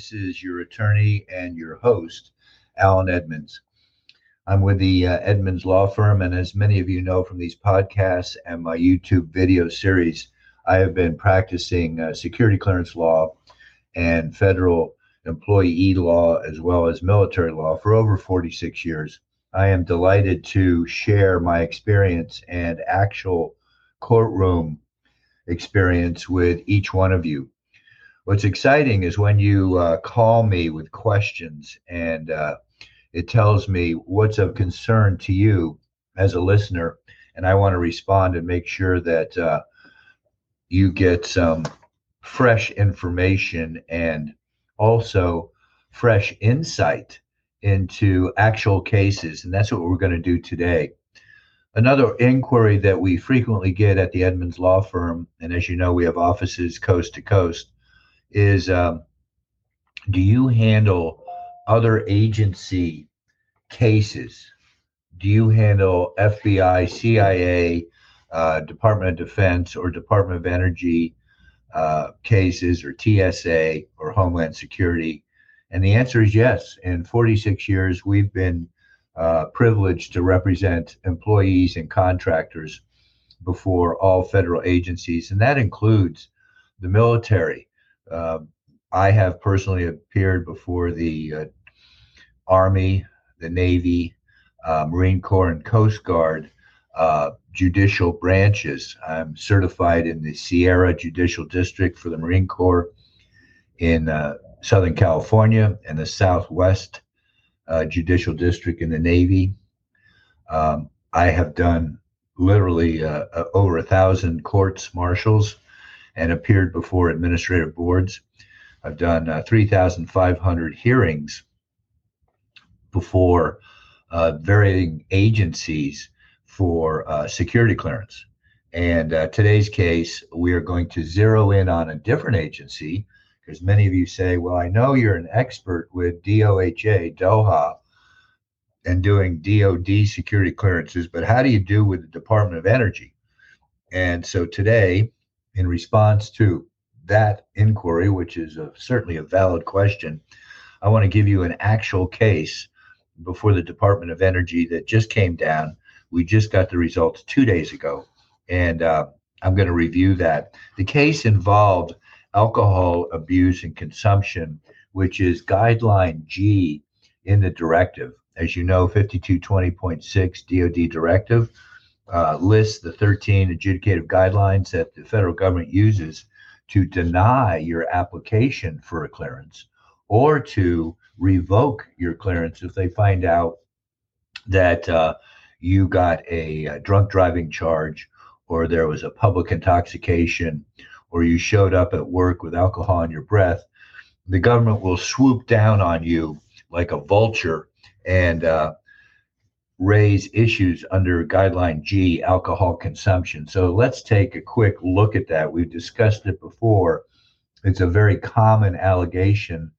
This is your attorney and your host, Alan Edmonds. I'm with the uh, Edmonds Law Firm, and as many of you know from these podcasts and my YouTube video series, I have been practicing uh, security clearance law and federal employee law as well as military law for over 46 years. I am delighted to share my experience and actual courtroom experience with each one of you. What's exciting is when you uh, call me with questions and uh, it tells me what's of concern to you as a listener, and I want to respond and make sure that uh, you get some fresh information and also fresh insight into actual cases. And that's what we're going to do today. Another inquiry that we frequently get at the Edmonds Law Firm, and as you know, we have offices coast to coast, is um, do you handle other agency cases? Do you handle FBI, CIA, uh, Department of Defense, or Department of Energy uh, cases, or TSA, or Homeland Security? And the answer is yes. In 46 years, we've been uh, privileged to represent employees and contractors before all federal agencies, and that includes the military. Uh, I have personally appeared before the uh, Army, the Navy, uh, Marine Corps, and Coast Guard uh, judicial branches. I'm certified in the Sierra Judicial District for the Marine Corps in uh, Southern California and the Southwest uh, Judicial District in the Navy. Um, I have done literally uh, over a thousand courts martials and appeared before administrative boards. I've done uh, 3,500 hearings before uh, varying agencies for uh, security clearance. And uh, today's case, we are going to zero in on a different agency because many of you say, well, I know you're an expert with DOHA, DOHA, and doing DOD security clearances, but how do you do with the Department of Energy? And so today, in response to that inquiry, which is a, certainly a valid question, I want to give you an actual case before the Department of Energy that just came down. We just got the results two days ago, and uh, I'm going to review that. The case involved alcohol abuse and consumption, which is guideline G in the directive. As you know, 5220.6 DoD directive uh, lists the 13 adjudicative guidelines that the federal government uses to deny your application for a clearance or to revoke your clearance if they find out that uh, you got a, a, drunk driving charge or there was a public intoxication or you showed up at work with alcohol in your breath, the government will swoop down on you like a vulture and uh, raise issues under guideline G, alcohol consumption. So let's take a quick look at that. We've discussed it before. It's a very common allegation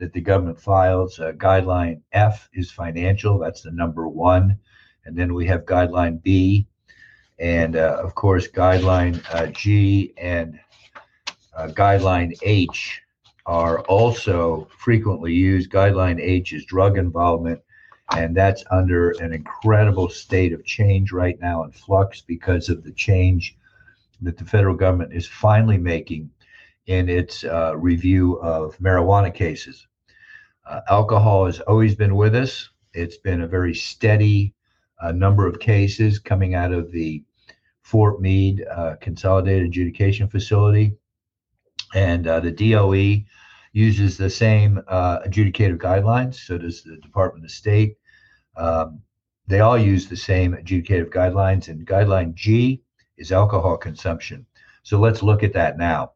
that the government files. Uh, guideline F is financial, that's the number one. And then we have guideline B, and uh, of course, guideline uh, G and uh, guideline H are also frequently used. Guideline H is drug involvement, and that's under an incredible state of change right now in flux because of the change that the federal government is finally making in its uh, review of marijuana cases. Uh, alcohol has always been with us. It's been a very steady uh, number of cases coming out of the Fort Meade uh, Consolidated Adjudication Facility and uh, the DOE uses the same uh, adjudicative guidelines. So does the Department of State. Um, they all use the same adjudicative guidelines, and guideline G is alcohol consumption. So let's look at that now.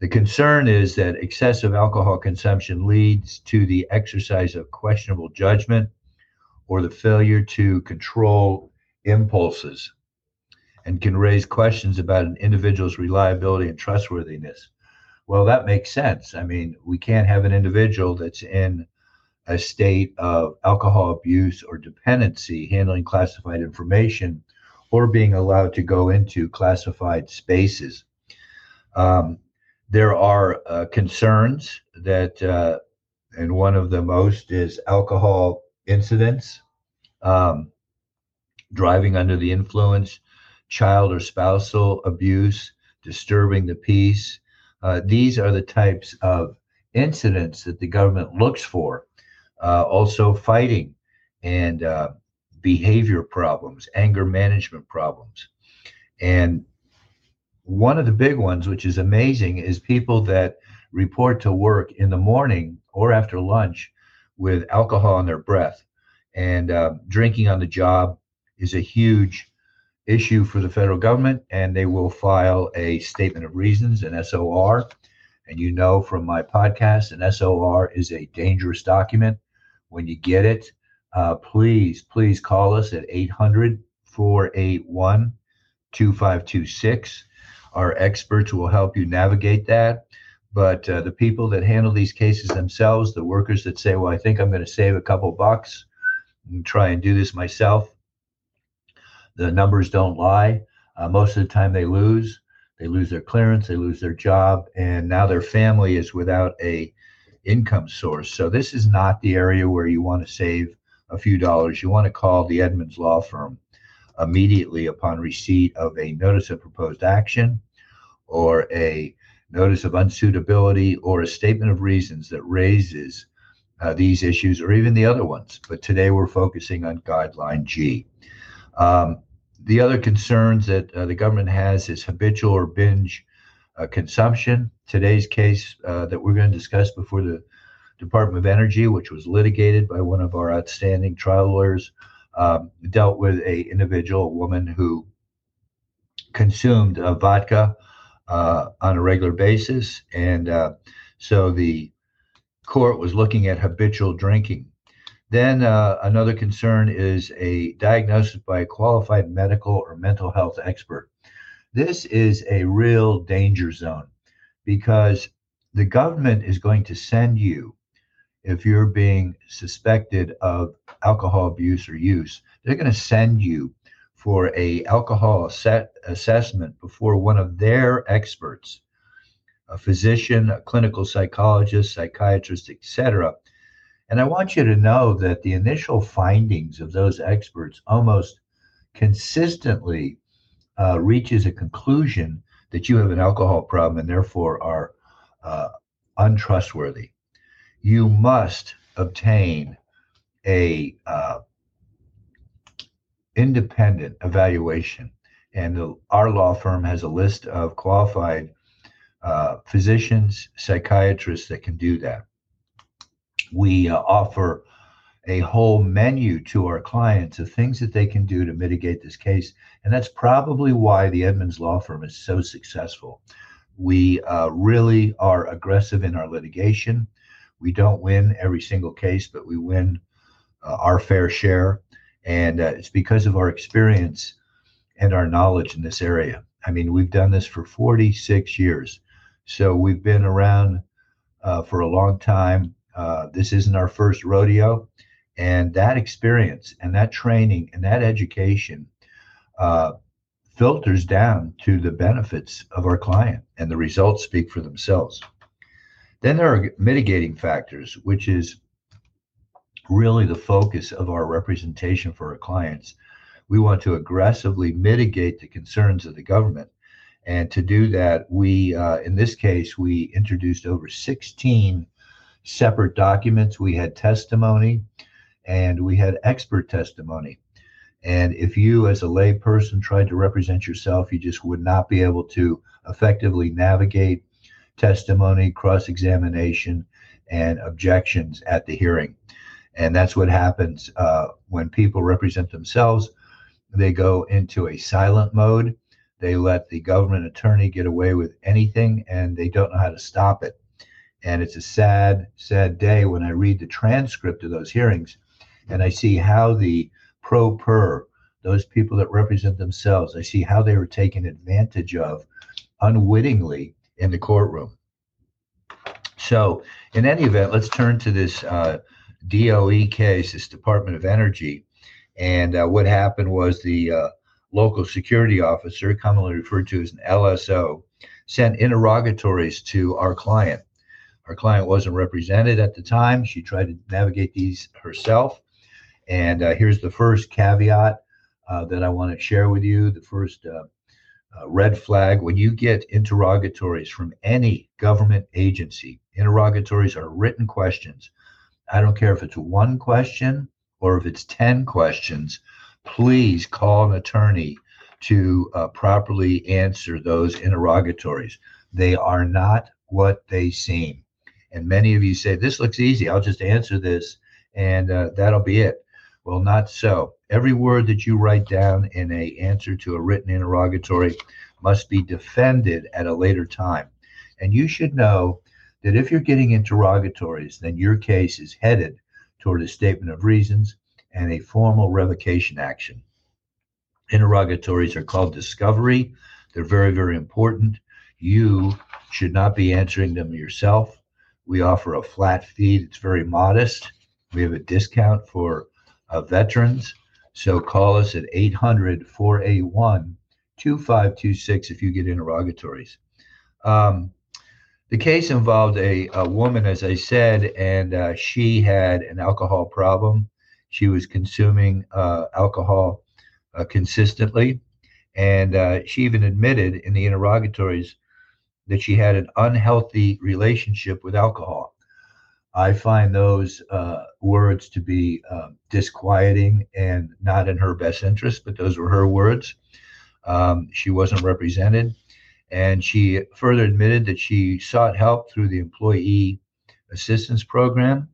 The concern is that excessive alcohol consumption leads to the exercise of questionable judgment or the failure to control impulses and can raise questions about an individual's reliability and trustworthiness. Well, that makes sense. I mean, we can't have an individual that's in a state of alcohol abuse or dependency handling classified information or being allowed to go into classified spaces. Um, there are uh, concerns that, uh, and one of the most is alcohol incidents, um, driving under the influence, child or spousal abuse, disturbing the peace. Uh, these are the types of incidents that the government looks for. Uh, also, fighting and uh, behavior problems, anger management problems. And one of the big ones, which is amazing, is people that report to work in the morning or after lunch with alcohol in their breath. And uh, drinking on the job is a huge issue for the federal government, and they will file a statement of reasons, an SOR. And you know from my podcast, an SOR is a dangerous document. When you get it, uh, please, please call us at 800 481 2526. Our experts will help you navigate that. But uh, the people that handle these cases themselves, the workers that say, well, I think I'm going to save a couple bucks and try and do this myself, the numbers don't lie. Uh, most of the time they lose. They lose their clearance, they lose their job, and now their family is without a income source. So this is not the area where you want to save a few dollars. You want to call the Edmonds Law Firm immediately upon receipt of a notice of proposed action or a notice of unsuitability or a statement of reasons that raises uh, these issues or even the other ones. But today we're focusing on guideline G. Um, the other concerns that uh, the government has is habitual or binge uh, consumption. Today's case uh, that we're going to discuss before the Department of Energy, which was litigated by one of our outstanding trial lawyers, um, dealt with a individual, a woman who consumed uh, vodka uh, on a regular basis, and uh, so the court was looking at habitual drinking. Then uh, another concern is a diagnosis by a qualified medical or mental health expert. This is a real danger zone because the government is going to send you if you're being suspected of alcohol abuse or use, they're going to send you for a alcohol set assessment before one of their experts, a physician, a clinical psychologist, psychiatrist, etc. And I want you to know that the initial findings of those experts almost consistently uh, reaches a conclusion that you have an alcohol problem and therefore are uh, untrustworthy. You must obtain a uh, independent evaluation. And the, our law firm has a list of qualified uh, physicians psychiatrists that can do that we uh, offer a whole menu to our clients of things that they can do to mitigate this case and that's probably why the edmonds law firm is so successful we uh, really are aggressive in our litigation we don't win every single case, but we win uh, our fair share. And uh, it's because of our experience and our knowledge in this area. I mean, we've done this for 46 years. So we've been around uh, for a long time. Uh, this isn't our first rodeo. And that experience and that training and that education uh, filters down to the benefits of our client, and the results speak for themselves. Then there are mitigating factors, which is really the focus of our representation for our clients. We want to aggressively mitigate the concerns of the government. And to do that, we, uh, in this case, we introduced over 16 separate documents. We had testimony and we had expert testimony. And if you, as a layperson, tried to represent yourself, you just would not be able to effectively navigate testimony, cross examination, and objections at the hearing. And that's what happens uh, when people represent themselves. They go into a silent mode. They let the government attorney get away with anything and they don't know how to stop it. And it's a sad, sad day when I read the transcript of those hearings and I see how the pro per, those people that represent themselves, I see how they were taken advantage of unwittingly in the courtroom. So, in any event, let's turn to this uh, DOE case, this Department of Energy. And uh, what happened was the uh, local security officer, commonly referred to as an LSO, sent interrogatories to our client. Our client wasn't represented at the time. She tried to navigate these herself. And uh, here's the first caveat uh, that I want to share with you. The first uh, uh, red flag when you get interrogatories from any government agency, interrogatories are written questions. I don't care if it's one question or if it's 10 questions, please call an attorney to uh, properly answer those interrogatories. They are not what they seem. And many of you say, This looks easy. I'll just answer this and uh, that'll be it. Well, not so. Every word that you write down in a answer to a written interrogatory must be defended at a later time. And you should know that if you're getting interrogatories, then your case is headed toward a statement of reasons and a formal revocation action. Interrogatories are called discovery. They're very, very important. You should not be answering them yourself. We offer a flat fee that's very modest. We have a discount for uh, veterans. So call us at 800 481 2526 if you get interrogatories. Um, the case involved a, a, woman, as I said, and uh, she had an alcohol problem. She was consuming uh, alcohol uh, consistently. And uh, she even admitted in the interrogatories that she had an unhealthy relationship with alcohol. I find those uh, words to be uh, disquieting and not in her best interest, but those were her words. Um, she wasn't represented. And she further admitted that she sought help through the Employee Assistance Program,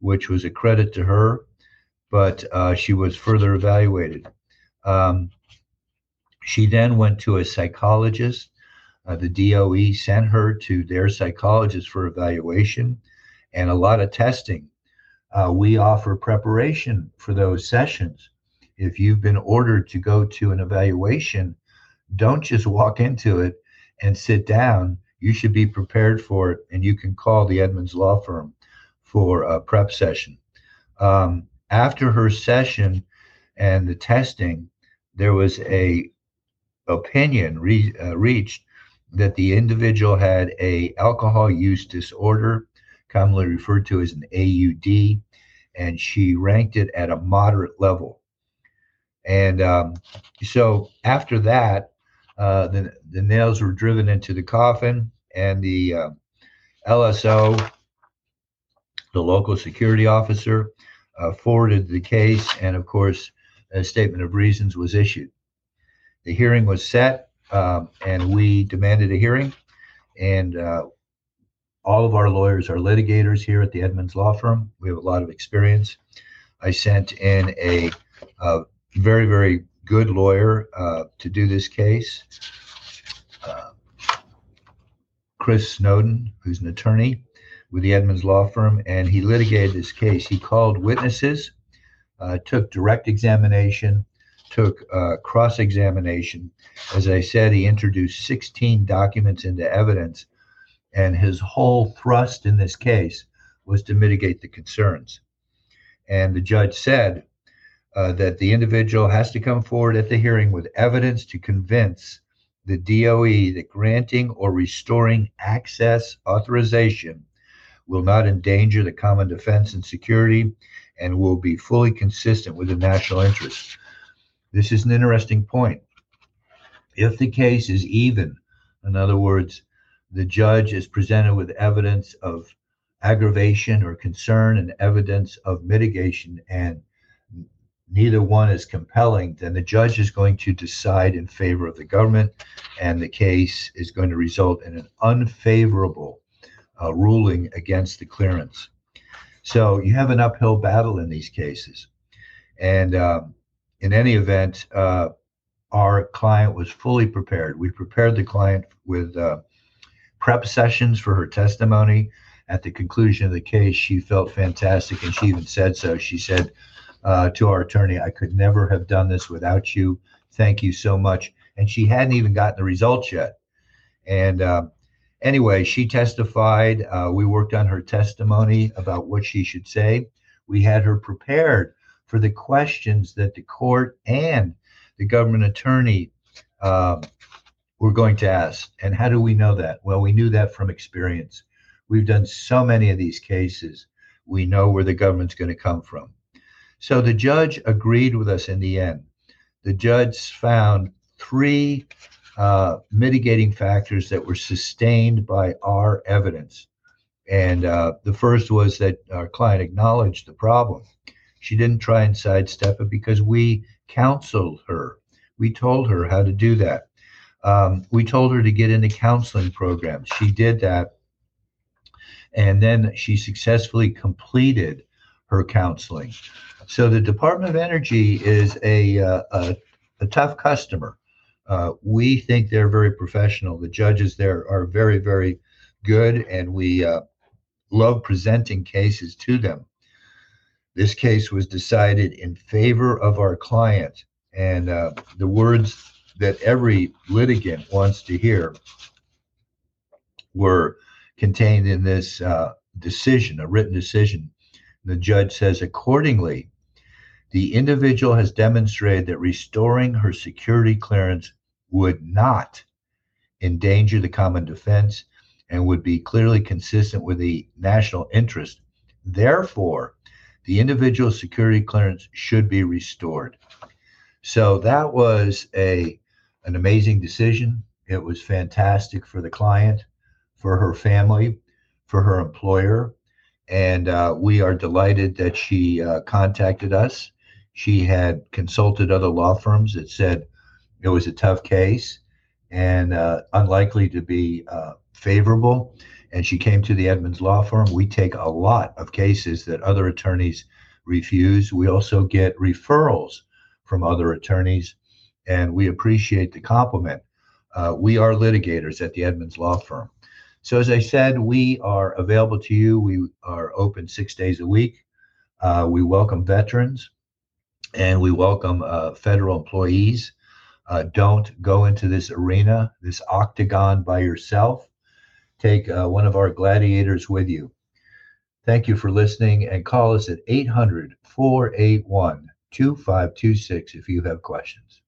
which was a credit to her, but uh, she was further evaluated. Um, she then went to a psychologist. Uh, the DOE sent her to their psychologist for evaluation and a lot of testing. Uh, we offer preparation for those sessions. If you've been ordered to go to an evaluation, don't just walk into it and sit down. You should be prepared for it, and you can call the Edmonds Law Firm for a prep session. Um, after her session and the testing, there was a opinion re, uh, reached that the individual had a alcohol use disorder commonly referred to as an AUD, and she ranked it at a moderate level. And um, so after that, uh, the, the nails were driven into the coffin, and the uh, LSO, the local security officer, uh, forwarded the case, and of course, a statement of reasons was issued. The hearing was set, um, and we demanded a hearing, and uh, all of our lawyers are litigators here at the Edmonds Law Firm. We have a lot of experience. I sent in a, a very, very good lawyer uh, to do this case, uh, Chris Snowden, who's an attorney with the Edmonds Law Firm, and he litigated this case. He called witnesses, uh, took direct examination, took uh, cross examination. As I said, he introduced 16 documents into evidence and his whole thrust in this case was to mitigate the concerns. And the judge said uh, that the individual has to come forward at the hearing with evidence to convince the DOE that granting or restoring access authorization will not endanger the common defense and security and will be fully consistent with the national interest. This is an interesting point. If the case is even, in other words, the judge is presented with evidence of aggravation or concern and evidence of mitigation, and neither one is compelling, then the judge is going to decide in favor of the government, and the case is going to result in an unfavorable uh, ruling against the clearance. So you have an uphill battle in these cases. And um, in any event, uh, our client was fully prepared. We prepared the client with uh, prep sessions for her testimony. At the conclusion of the case, she felt fantastic, and she even said so. She said uh, to our attorney, I could never have done this without you. Thank you so much. And she hadn't even gotten the results yet. And uh, anyway, she testified. Uh, we worked on her testimony about what she should say. We had her prepared for the questions that the court and the government attorney um, we're going to ask. And how do we know that? Well, we knew that from experience. We've done so many of these cases. We know where the government's going to come from. So the judge agreed with us in the end. The judge found three uh, mitigating factors that were sustained by our evidence. And uh, the first was that our client acknowledged the problem. She didn't try and sidestep it because we counseled her. We told her how to do that. Um, we told her to get into counseling programs. She did that. And then she successfully completed her counseling. So the Department of Energy is a, uh, a, a, tough customer. Uh, we think they're very professional. The judges there are very, very good, and we uh, love presenting cases to them. This case was decided in favor of our client, and uh, the words that every litigant wants to hear were contained in this uh, decision, a written decision. The judge says, accordingly, the individual has demonstrated that restoring her security clearance would not endanger the common defense and would be clearly consistent with the national interest. Therefore, the individual security clearance should be restored. So that was a an amazing decision. It was fantastic for the client, for her family, for her employer, and uh, we are delighted that she uh, contacted us. She had consulted other law firms that said it was a tough case and uh, unlikely to be uh, favorable. And she came to the Edmonds Law Firm. We take a lot of cases that other attorneys refuse. We also get referrals from other attorneys, and we appreciate the compliment. Uh, we are litigators at the Edmonds Law Firm. So, as I said, we are available to you. We are open six days a week. Uh, we welcome veterans and we welcome uh, federal employees. Uh, don't go into this arena, this octagon by yourself. Take uh, one of our gladiators with you. Thank you for listening and call us at 800 481 2526 if you have questions.